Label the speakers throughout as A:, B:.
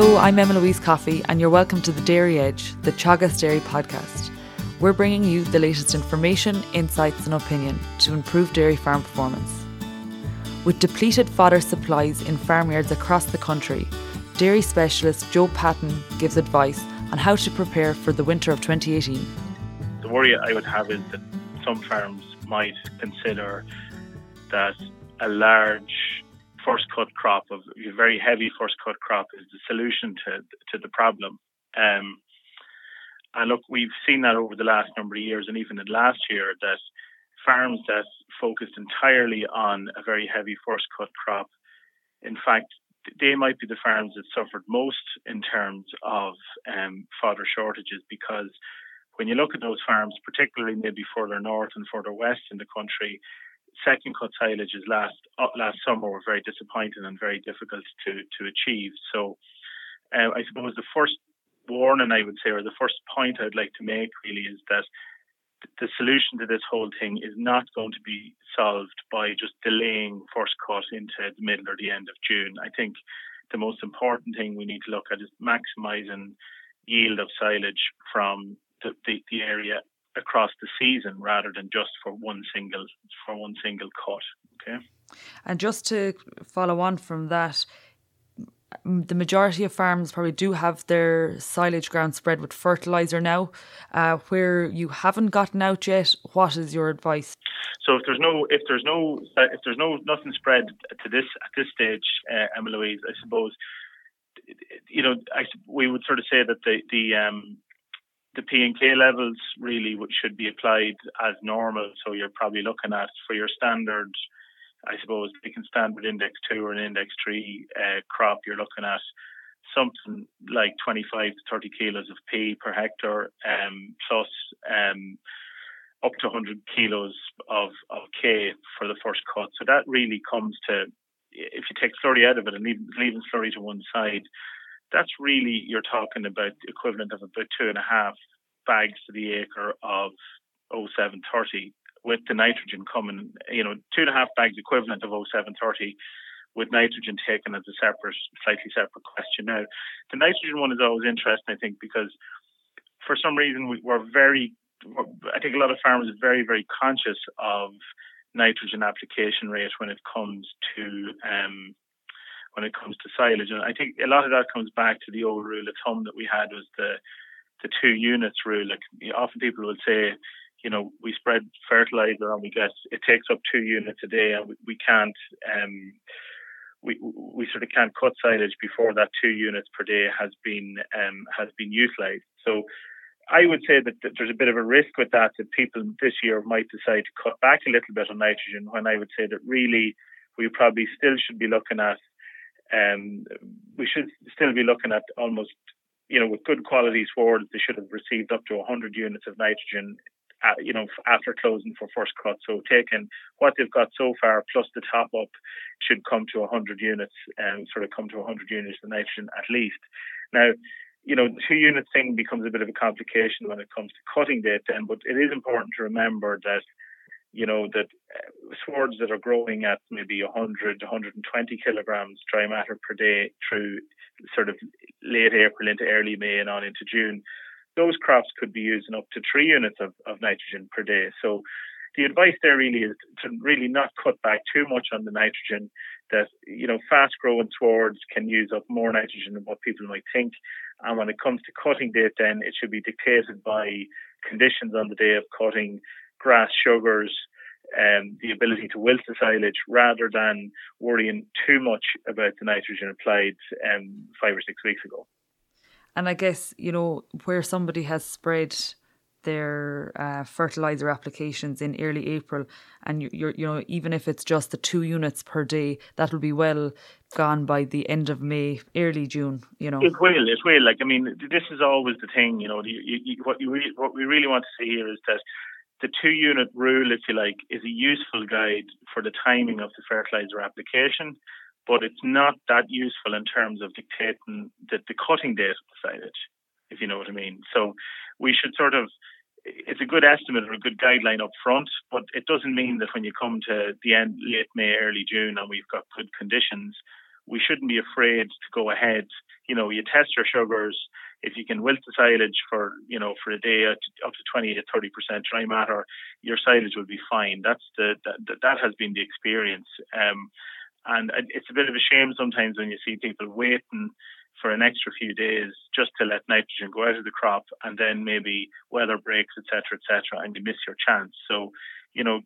A: Hello, I'm Emma Louise Coffey, and you're welcome to the Dairy Edge, the Teagasc Dairy podcast. We're bringing you the latest information, insights, and opinion to improve dairy farm performance. With depleted fodder supplies in farmyards across the country, dairy specialist Joe Patton gives advice on how to prepare for the winter of 2018.
B: The worry I would have is that some farms might consider that a large first cut crop of a very heavy first cut crop is the solution to to the problem. Um, and look, we've seen that over the last number of years, and even in last year, that farms that focused entirely on a very heavy first cut crop, in fact, they might be the farms that suffered most in terms of um, fodder shortages because when you look at those farms, particularly maybe further north and further west in the country, second cut silages last uh, last summer were very disappointing and very difficult to to achieve. So, uh, I suppose the first warning I would say, or the first point I'd like to make, really, is that the solution to this whole thing is not going to be solved by just delaying first cut into the middle or the end of June. I think the most important thing we need to look at is maximising yield of silage from the, the, the area across the season rather than just for one single for one single cut. Okay.
A: And just to follow on from that, the majority of farms probably do have their silage ground spread with fertilizer now. Uh, where you haven't gotten out yet, what is your advice?
B: So if there's no if there's no if there's no nothing spread to this at this stage, uh, Emma Louise, I suppose you know I, we would sort of say that the the um, the P and K levels really should be applied as normal. So you're probably looking at for your standard I suppose can standard index two or an index three uh, crop, you're looking at something like 25 to 30 kilos of P per hectare, um, plus um, up to 100 kilos of, of K for the first cut. So that really comes to, if you take slurry out of it and leave, leaving slurry to one side, that's really, you're talking about the equivalent of about two and a half bags to the acre of 0730 with the nitrogen coming, you know, two and a half bags equivalent of 0730 with nitrogen taken as a separate, slightly separate question. Now, the nitrogen one is always interesting, I think, because for some reason we, we're very, I think a lot of farmers are very, very conscious of nitrogen application rate when it comes to um, when it comes to silage, and I think a lot of that comes back to the old rule of thumb that we had was the the two units rule. Like often people will say, you know, we spread fertilizer and we get it takes up two units a day, and we, we can't um, we we sort of can't cut silage before that two units per day has been um, has been utilised. So. I would say that, that, there's a bit of a risk with that that people this year might decide to cut back a little bit on nitrogen. When I would say that really we probably still should be looking at um, we should still be looking at almost you know with good quality swards they should have received up to 100 units of nitrogen uh, you know, after closing for first cut. So taking what they've got so far plus the top up should come to 100 units and um, sort of come to 100 units of nitrogen at least. Now, you know, two unit thing becomes a bit of a complication when it comes to cutting date then, but it is important to remember that you know that uh, swards that are growing at maybe 100 120 kilograms dry matter per day through sort of late April into early May and on into June those crops could be using up to three units of, of nitrogen per day. So the advice there really is to really not cut back too much on the nitrogen. That you know, fast growing swards can use up more nitrogen than what people might think. And when it comes to cutting date, then it should be dictated by conditions on the day of cutting, grass sugars, and um, the ability to wilt the silage, rather than worrying too much about the nitrogen applied um, five or six weeks ago.
A: And I guess, you know, where somebody has spread their uh, fertilizer applications in early April, and you, you're, you know, even if it's just the two units per day, that will be well gone by the end of May, early June. You know,
B: it will, it will. Like, I mean, this is always the thing. You know, you, you, what you re- what we really want to see here is that the two unit rule, if you like, is a useful guide for the timing of the fertilizer application but it's not that useful in terms of dictating the, the cutting date of the silage, if you know what I mean. So we should sort of it's a good estimate or a good guideline up front, but it doesn't mean that when you come to the end late May, early June and we've got good conditions, we shouldn't be afraid to go ahead. You know, you test your sugars. If you can wilt the silage for, you know, for a day up to 20 to 30% dry matter, your silage will be fine. That's the, that, that has been the experience. Um, and it's a bit of a shame sometimes when you see people waiting for an extra few days just to let nitrogen go out of the crop and then maybe weather breaks, etc., etc., and you miss your chance. So, you know,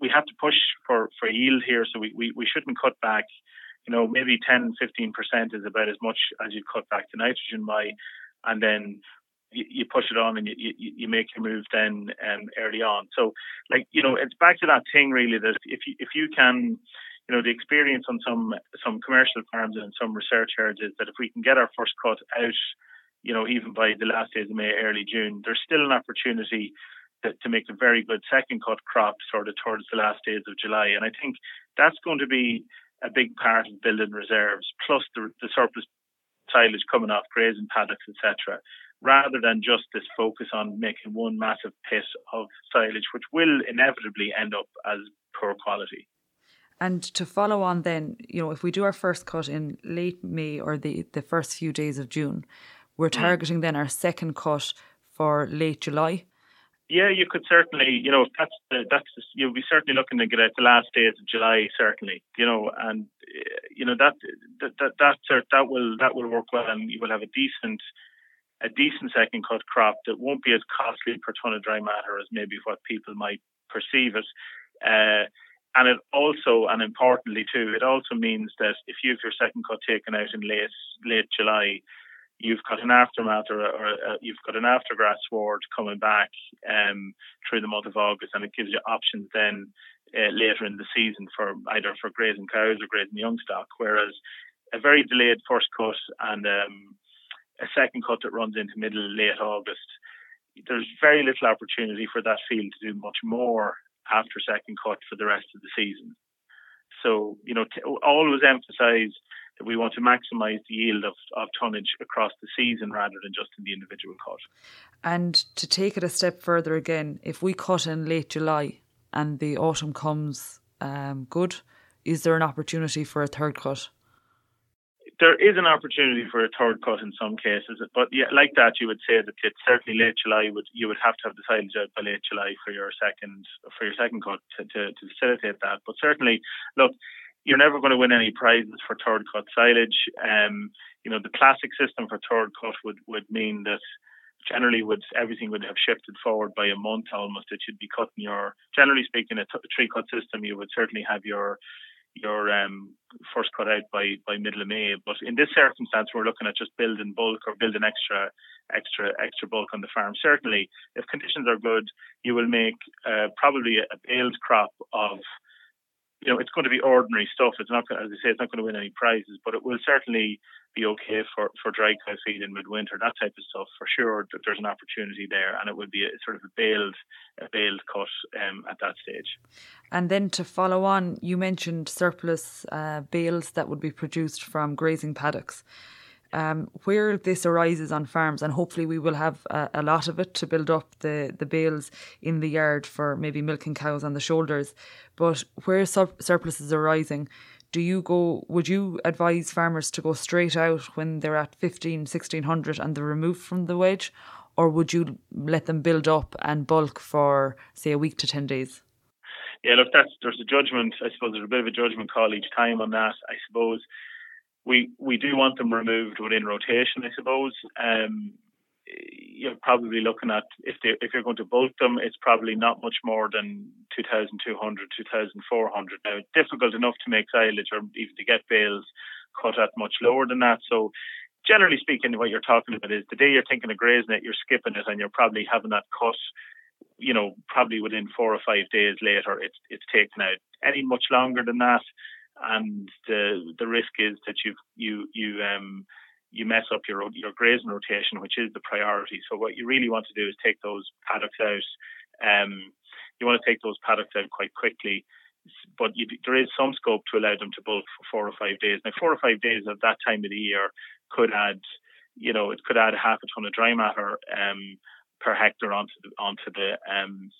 B: we have to push for, for yield here. So we, we, we shouldn't cut back you know, maybe 10, 15% is about as much as you cut back the nitrogen by, and then you, you push it on and you, you, you make your move then um, early on. So, like, you know, it's back to that thing really that if you, if you can, you know, the experience on some, some commercial farms and some research herds is that if we can get our first cut out, you know, even by the last days of May, early June, there's still an opportunity to, to make a very good second cut crop sort of towards the last days of July. And I think that's going to be a big part of building reserves, plus the, the surplus silage coming off grazing paddocks, etc., rather than just this focus on making one massive pit of silage, which will inevitably end up as poor quality.
A: And to follow on, then, you know, if we do our first cut in late May or the, the first few days of June, we're mm. targeting then our second cut for late July.
B: Yeah, you could certainly, you know, that's the, that's the, you'll be certainly looking to get out the last days of July, certainly, you know, and uh, you know that that that that, that will that will work well, and you will have a decent a decent second cut crop that won't be as costly per ton of dry matter as maybe what people might perceive it. Uh, and it also, and importantly too, it also means that if you have your second cut taken out in late late July, you've got an aftermath or, or uh, you've got an aftergrass ward coming back um, through the month of August, and it gives you options then uh, later in the season for either for grazing cows or grazing young stock. Whereas a very delayed first cut and um, a second cut that runs into middle late August, there's very little opportunity for that field to do much more after second cut for the rest of the season. So you know, t- always emphasise that we want to maximise the yield of, of tonnage across the season rather than just in the individual cut.
A: And to take it a step further again, if we cut in late July and the autumn comes um, good, is there an opportunity for a third cut?
B: There is an opportunity for a third cut in some cases, but yeah, like that, you would say that it's certainly late July. Would you would have to have the silage out by late July for your second for your second cut to, to, to facilitate that. But certainly, look, you're never going to win any prizes for third cut silage. Um, you know, the classic system for third cut would, would mean that generally would everything would have shifted forward by a month almost. It should be cutting your, generally speaking, a, a three cut system, you would certainly have your your um, first cut out by by middle of May. But in this circumstance, we're looking at just building bulk or building extra extra extra bulk on the farm. Certainly, if conditions are good, you will make uh, probably a baled crop of you know, it's going to be ordinary stuff. It's not, as I say, it's not going to win any prizes, but it will certainly be okay for, for dry cow feed in midwinter, that type of stuff. For sure, there's an opportunity there, and it would be a sort of a baled, a baled cut um, at that stage.
A: And then to follow on, you mentioned surplus uh, bales that would be produced from grazing paddocks um, where this arises on farms, and hopefully we will have a, a, lot of it to build up the, the bales in the yard for maybe milking cows on the shoulders. But where sur- surpluses are rising, do you go, would you advise farmers to go straight out when they're at 15, 1600 and they're removed from the wedge? Or would you let them build up and bulk for, say, a week to 10 days?
B: Yeah, look, that's there's a judgment. I suppose there's a bit of a judgment call each time on that. I suppose we we do want them removed within rotation, I suppose. Um, you're probably looking at if they if you're going to bulk them, it's probably not much more than 2,200, 2,400. Now, it's difficult enough to make silage or even to get bales cut at much lower than that. So, generally speaking, what you're talking about is the day you're thinking of grazing it, you're skipping it, and you're probably having that cut. You know, probably within four or five days later, it's it's taken out. Any much longer than that, and the the risk is that you you you um you mess up your your grazing rotation, which is the priority. So what you really want to do is take those paddocks out. Um, you want to take those paddocks out quite quickly, but you, there is some scope to allow them to bulk for four or five days. Now, four or five days at that time of the year could add, you know, it could add half a ton of dry matter um, per hectare onto the onto the um,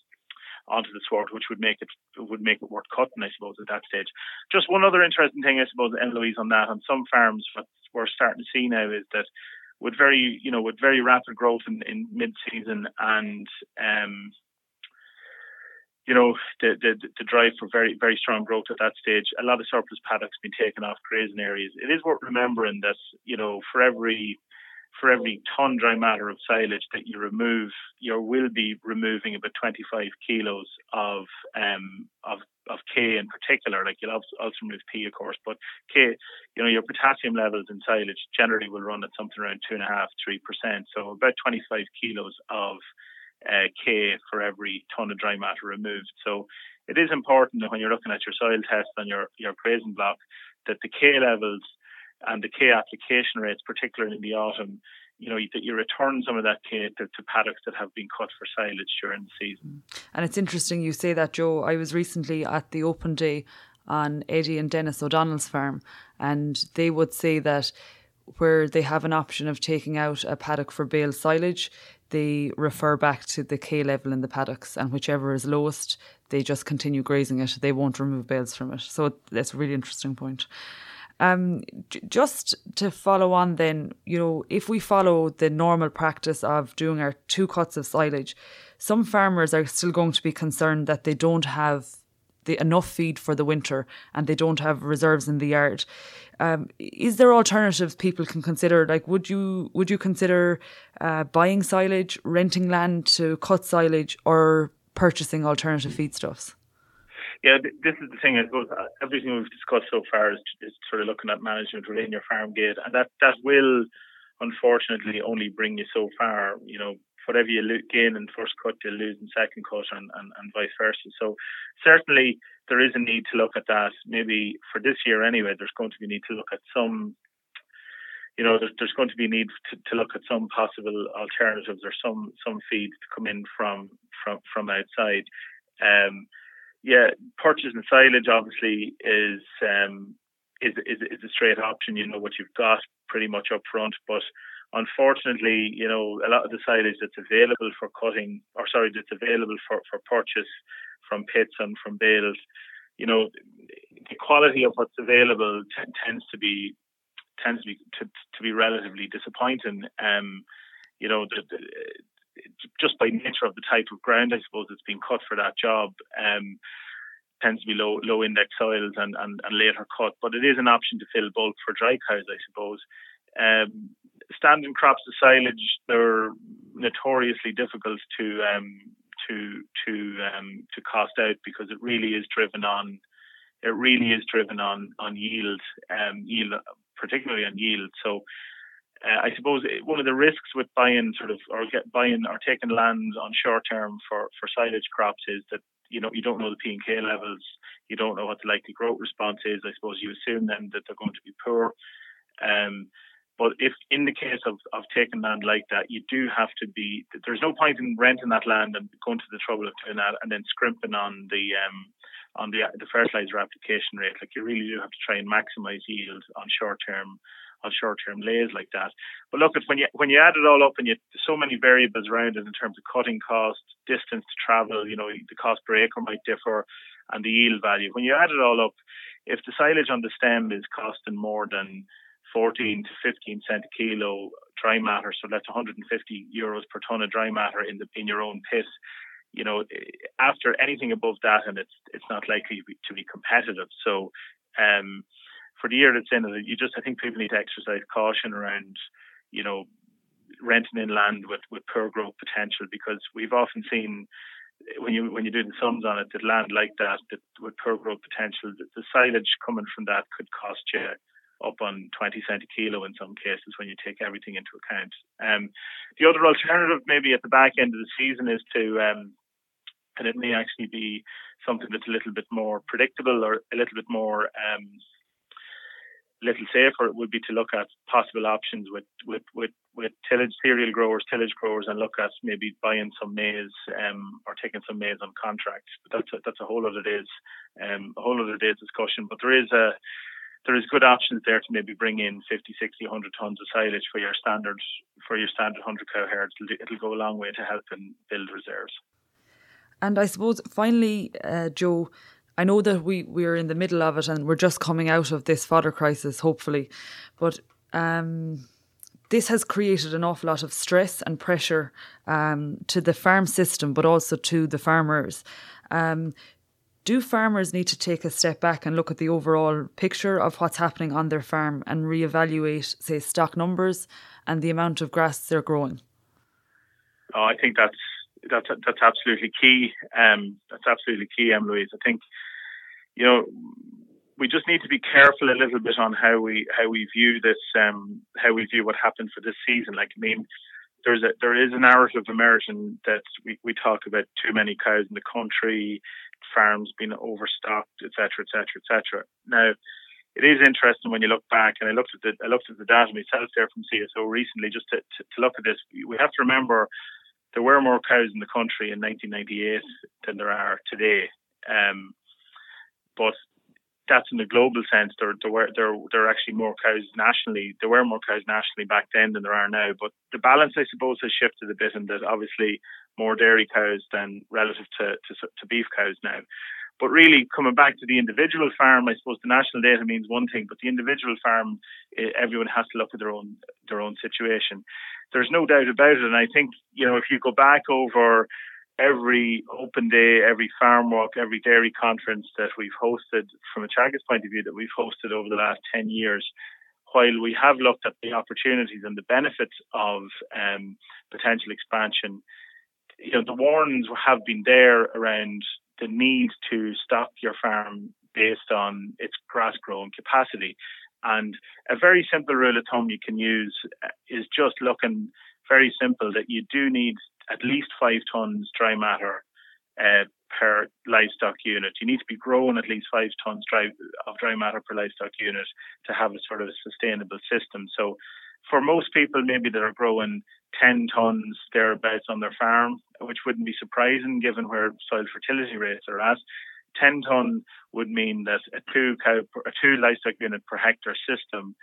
B: onto the sward, which would make it would make it worth cutting, I suppose, at that stage. Just one other interesting thing, I suppose, Emma Louise, on that on some farms, what we're starting to see now is that with very you know with very rapid growth in, in mid season and um, you know the, the the drive for very very strong growth at that stage, a lot of surplus paddocks been taken off grazing areas. It is worth remembering that you know for every for every ton dry matter of silage that you remove, you will be removing about 25 kilos of um, of of K in particular. Like you'll also remove P, of course, but K, you know, your potassium levels in silage generally will run at something around two and a half, three percent. So about 25 kilos of uh, K for every ton of dry matter removed. So it is important that when you're looking at your soil test on your your grazing block that the K levels and the K application rates, particularly in the autumn, you know, that you return some of that K to, to, paddocks that have been cut for silage during the season.
A: And it's interesting you say that, Joe. I was recently at the open day on Eddie and Dennis O'Donnell's farm, and they would say that where they have an option of taking out a paddock for bale silage, they refer back to the K level in the paddocks, and whichever is lowest, they just continue grazing it. They won't remove bales from it. So that's a really interesting point. Um, j- just to follow on, then, you know, if we follow the normal practice of doing our two cuts of silage, some farmers are still going to be concerned that they don't have the enough feed for the winter and they don't have reserves in the yard. Um, is there alternatives people can consider? Like, would you would you consider uh, buying silage, renting land to cut silage, or purchasing alternative feedstuffs?
B: Yeah, this is the thing. I uh, everything we've discussed so far is, is sort of looking at management within your farm gate, and that that will unfortunately only bring you so far. You know, whatever you gain in first cut, you lose in second cut, and, and, and vice versa. So certainly there is a need to look at that. Maybe for this year anyway, there's going to be a need to look at some. You know, there's, there's going to be a need to, to look at some possible alternatives or some some feed to come in from from from outside. Um, yeah, purchasing silage obviously is um, is, is is a straight option. You know what you've got pretty much up front, but unfortunately, you know a lot of the silage that's available for cutting, or sorry, that's available for for purchase from pits and from bales, you know, the quality of what's available t- tends to be tends to be to, to be relatively disappointing. Um, you know, the, the, just by nature of the type of ground, I suppose, it's been cut for that job. Um, tends to be low low index soils and, and, and later cut, but it is an option to fill bulk for dry cows, I suppose. Um, standing crops of silage they're notoriously difficult to um, to to um, to cost out because it really is driven on it really is driven on on yield um, yield particularly on yield. So uh, I suppose one of the risks with buying sort of or get buying or taking land on short term for for silage crops is that you know you don't know the P and K levels, you don't know what the likely growth response is. I suppose you assume then that they're going to be poor. Um, but if in the case of, of taking land like that, you do have to be. There's no point in renting that land and going to the trouble of doing that and then scrimping on the um, on the the fertilizer application rate. Like you really do have to try and maximise yield on short term on short-term leys like that. But look, when you when you add it all up and you so many variables around it in terms of cutting cost, distance to travel, you know, the cost per acre might differ, and the yield value. When you add it all up, if the silage on the stem is costing more than 14 to 15 cent a kilo dry matter, so that's 150 euros per ton of dry matter in the in your own pit. You know, after anything above that, and it's it's not likely to be, to be competitive. So, um, for the year that's in it, you just I think people need to exercise caution around, you know, renting in land with with poor growth potential because we've often seen when you when you do the sums on it that land like that that with poor growth potential the silage coming from that could cost you up on 20 cent a kilo in some cases when you take everything into account. Um, the other alternative maybe at the back end of the season is to um, and it may actually be something that's a little bit more predictable or a little bit more um, little safer would be to look at possible options with with with, with tillage cereal growers, tillage growers, and look at maybe buying some maize um, or taking some maize on contract. But that's a, that's a whole other day's um, a whole other day's discussion. But there is a there is good options there to maybe bring in 50, 60, 100 tons of silage for your standard for your standard 100 cow herd. It'll, it'll go a long way to help and build reserves.
A: And I suppose finally, uh, Joe, I know that we we're in the middle of it and we're just coming out of this fodder crisis, hopefully, but um, this has created an awful lot of stress and pressure um, to the farm system, but also to the farmers. Um, do farmers need to take a step back and look at the overall picture of what's happening on their farm and reevaluate, say, stock numbers and the amount of grass they're growing?
B: Oh, I think that's that's that's absolutely key. Um, that's absolutely key, Em Louise. I think you know we just need to be careful a little bit on how we how we view this, um, how we view what happened for this season. Like, I mean, there's a there is a narrative emerging that we, we talk about too many cows in the country, farms being overstocked, etc., etc., etc. Now, it is interesting when you look back, and I looked at the I looked at the data myself there from CSO recently, just to, to, to look at this. We have to remember there were more cows in the country in 1998 than there are today. Um, but that's in the global sense. There, there were there there are actually more cows nationally. There were more cows nationally back then than there are now. But the balance, I suppose, has shifted a bit, in that obviously more dairy cows than relative to, to to beef cows now. But really, coming back to the individual farm, I suppose the national data means one thing, but the individual farm, eh, everyone has to look at their own their own situation. There's no doubt about it, and I think you know if you go back over every open day, every farm walk, every dairy conference that we've hosted from a Teagasc point of view that we've hosted over the last 10 years, while we have looked at the opportunities and the benefits of um, potential expansion, you know, the warnings have been there around the need to stock your farm based on its grass growing capacity. And a very simple rule of thumb you can use is just looking very simple that you do need at least five tons dry matter uh, per livestock unit. You need to be growing at least five tons dry, of dry matter per livestock unit to have a sort of a sustainable system. So, for most people, maybe that are growing 10 tons thereabouts on their farm, which wouldn't be surprising given where soil fertility rates are at. 10 ton would mean that a two cow, a two livestock unit per hectare system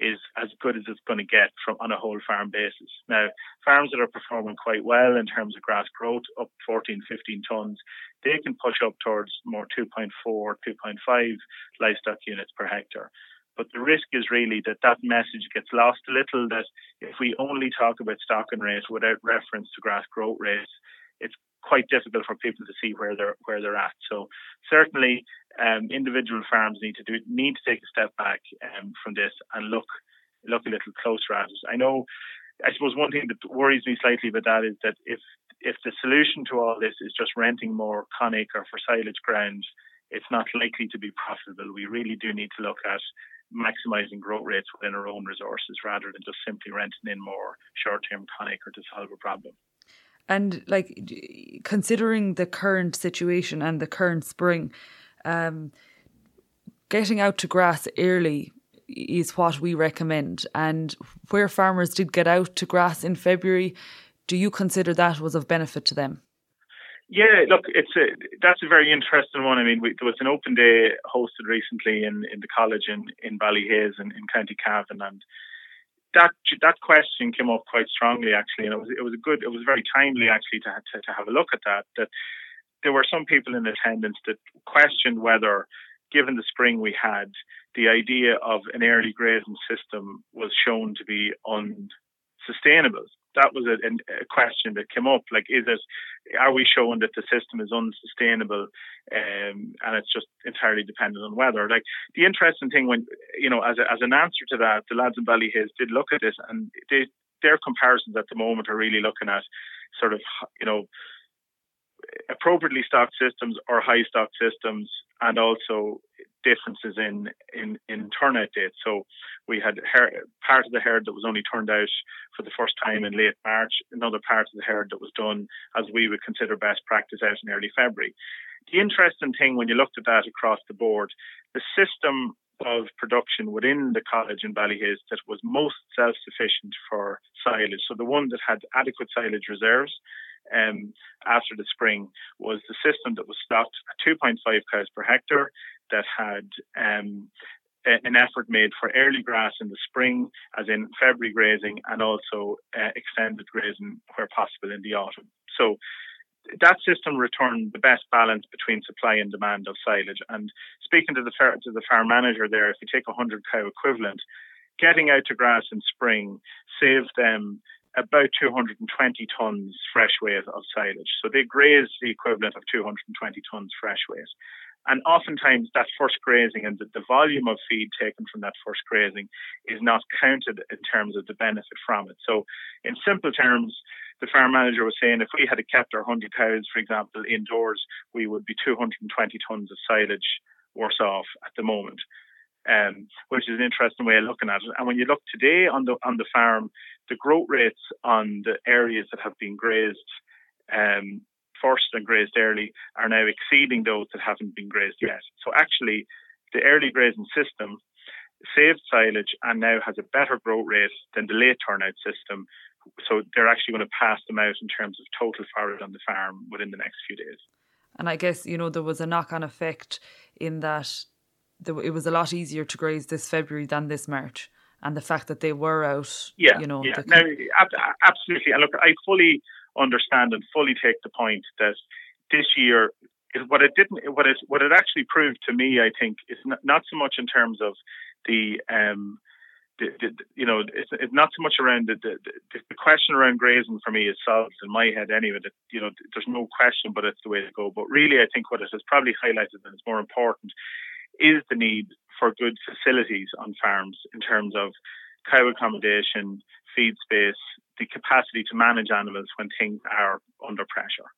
B: is as good as it's going to get from on a whole farm basis. Now, farms that are performing quite well in terms of grass growth, up 14, 15 tons, they can push up towards more 2.4, 2.5 livestock units per hectare. But the risk is really that that message gets lost a little. That if we only talk about stocking rate without reference to grass growth rates, it's quite difficult for people to see where they're where they're at. So certainly, um, individual farms need to do need to take a step back um, from this and look look a little closer at it. I know. I suppose one thing that worries me slightly about that is that if if the solution to all this is just renting more acre for silage ground, it's not likely to be profitable. We really do need to look at maximizing growth rates within our own resources rather than just simply renting in more short-term acre to solve a problem.
A: And like considering the current situation and the current spring, um, getting out to grass early is what we recommend. And where farmers did get out to grass in February, do you consider that was of benefit to them?
B: Yeah, look, it's a that's a very interesting one. I mean, we, there was an open day hosted recently in, in the college in in Ballyhaise in, in County Cavan, and that that question came up quite strongly actually, and it was it was a good, it was very timely actually to to, to have a look at that. That there were some people in attendance that questioned whether, given the spring we had, the idea of an early grazing system was shown to be unsustainable that was a, a, question that came up. Like, is it, are we showing that the system is unsustainable, um, and it's just entirely dependent on weather? Like, the interesting thing when, you know, as a, as an answer to that, the lads in Ballyhaise did look at this, and they, their comparisons at the moment are really looking at sort of, you know, appropriately stocked systems or high stock systems, and also differences in in in turnout dates. So we had her, part of the herd that was only turned out for the first time in late March, another part of the herd that was done as we would consider best practice out in early February. The interesting thing when you looked at that across the board, the system of production within the college in Ballyhaise that was most self-sufficient for silage. So the one that had adequate silage reserves um, after the spring was the system that was stocked at 2.5 cows per hectare that had um, an effort made for early grass in the spring, as in February grazing, and also uh, extended grazing where possible in the autumn. So that system returned the best balance between supply and demand of silage. And speaking to the to the farm manager there, if you take a hundred cow equivalent, getting out to grass in spring saved them about 220 tons fresh weight of silage. So they graze the equivalent of 220 tons fresh weight. And oftentimes that first grazing and the, the, volume of feed taken from that first grazing is not counted in terms of the benefit from it. So in simple terms, the farm manager was saying if we had kept our 100 cows, for example, indoors, we would be 220 tons of silage worse off at the moment. Um, which is an interesting way of looking at it. And when you look today on the on the farm, the growth rates on the areas that have been grazed um, first and grazed early are now exceeding those that haven't been grazed yet. So actually, the early grazing system saved silage and now has a better growth rate than the late turnout system, so they're actually going to pass them out in terms of total forage on the farm within the next few days.
A: And I guess you know there was a knock-on effect in that it was a lot easier to graze this February than this March, and the fact that they were out.
B: Yeah,
A: you know.
B: Yeah. Now, absolutely. And look, I fully understand and fully take the point that this year what it didn't what it what it actually proved to me I think is not, not so much in terms of the um the, the, you know, it's, it's not so much around the, the, the question around grazing for me is solved in my head anyway. That you know, there's no question, but it's the way to go. But really, I think what it has probably highlighted and is more important is the need for good facilities on farms in terms of cow accommodation, feed space, the capacity to manage animals when things are under pressure.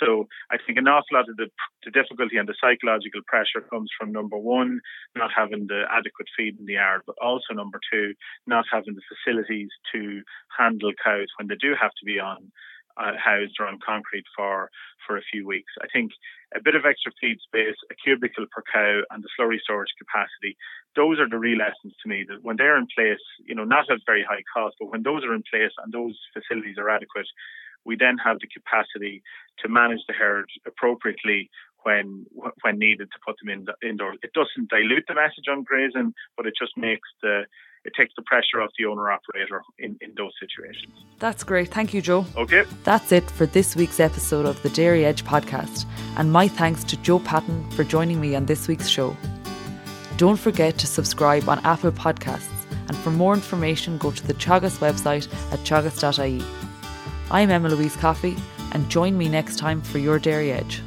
B: So I think an awful lot of the, the, difficulty and the psychological pressure comes from number one, not having the adequate feed in the yard, but also number two, not having the facilities to handle cows when they do have to be on uh, housed on concrete for for a few weeks. I think a bit of extra feed space, a cubicle per cow, and the slurry storage capacity. Those are the real lessons to me. That when they're in place, you know, not at very high cost, but when those are in place and those facilities are adequate, we then have the capacity to manage the herd appropriately when when needed to put them in the indoors. It doesn't dilute the message on grazing, but it just makes the it takes the pressure off the owner operator in, in those situations.
A: That's great. Thank you, Joe.
B: Okay.
A: That's it for this week's episode of the Dairy Edge podcast. And my thanks to Joe Patton for joining me on this week's show. Don't forget to subscribe on Apple Podcasts. And for more information, go to the Teagasc website at teagasc.ie. I'm Emma Louise Coffey, and join me next time for your Dairy Edge.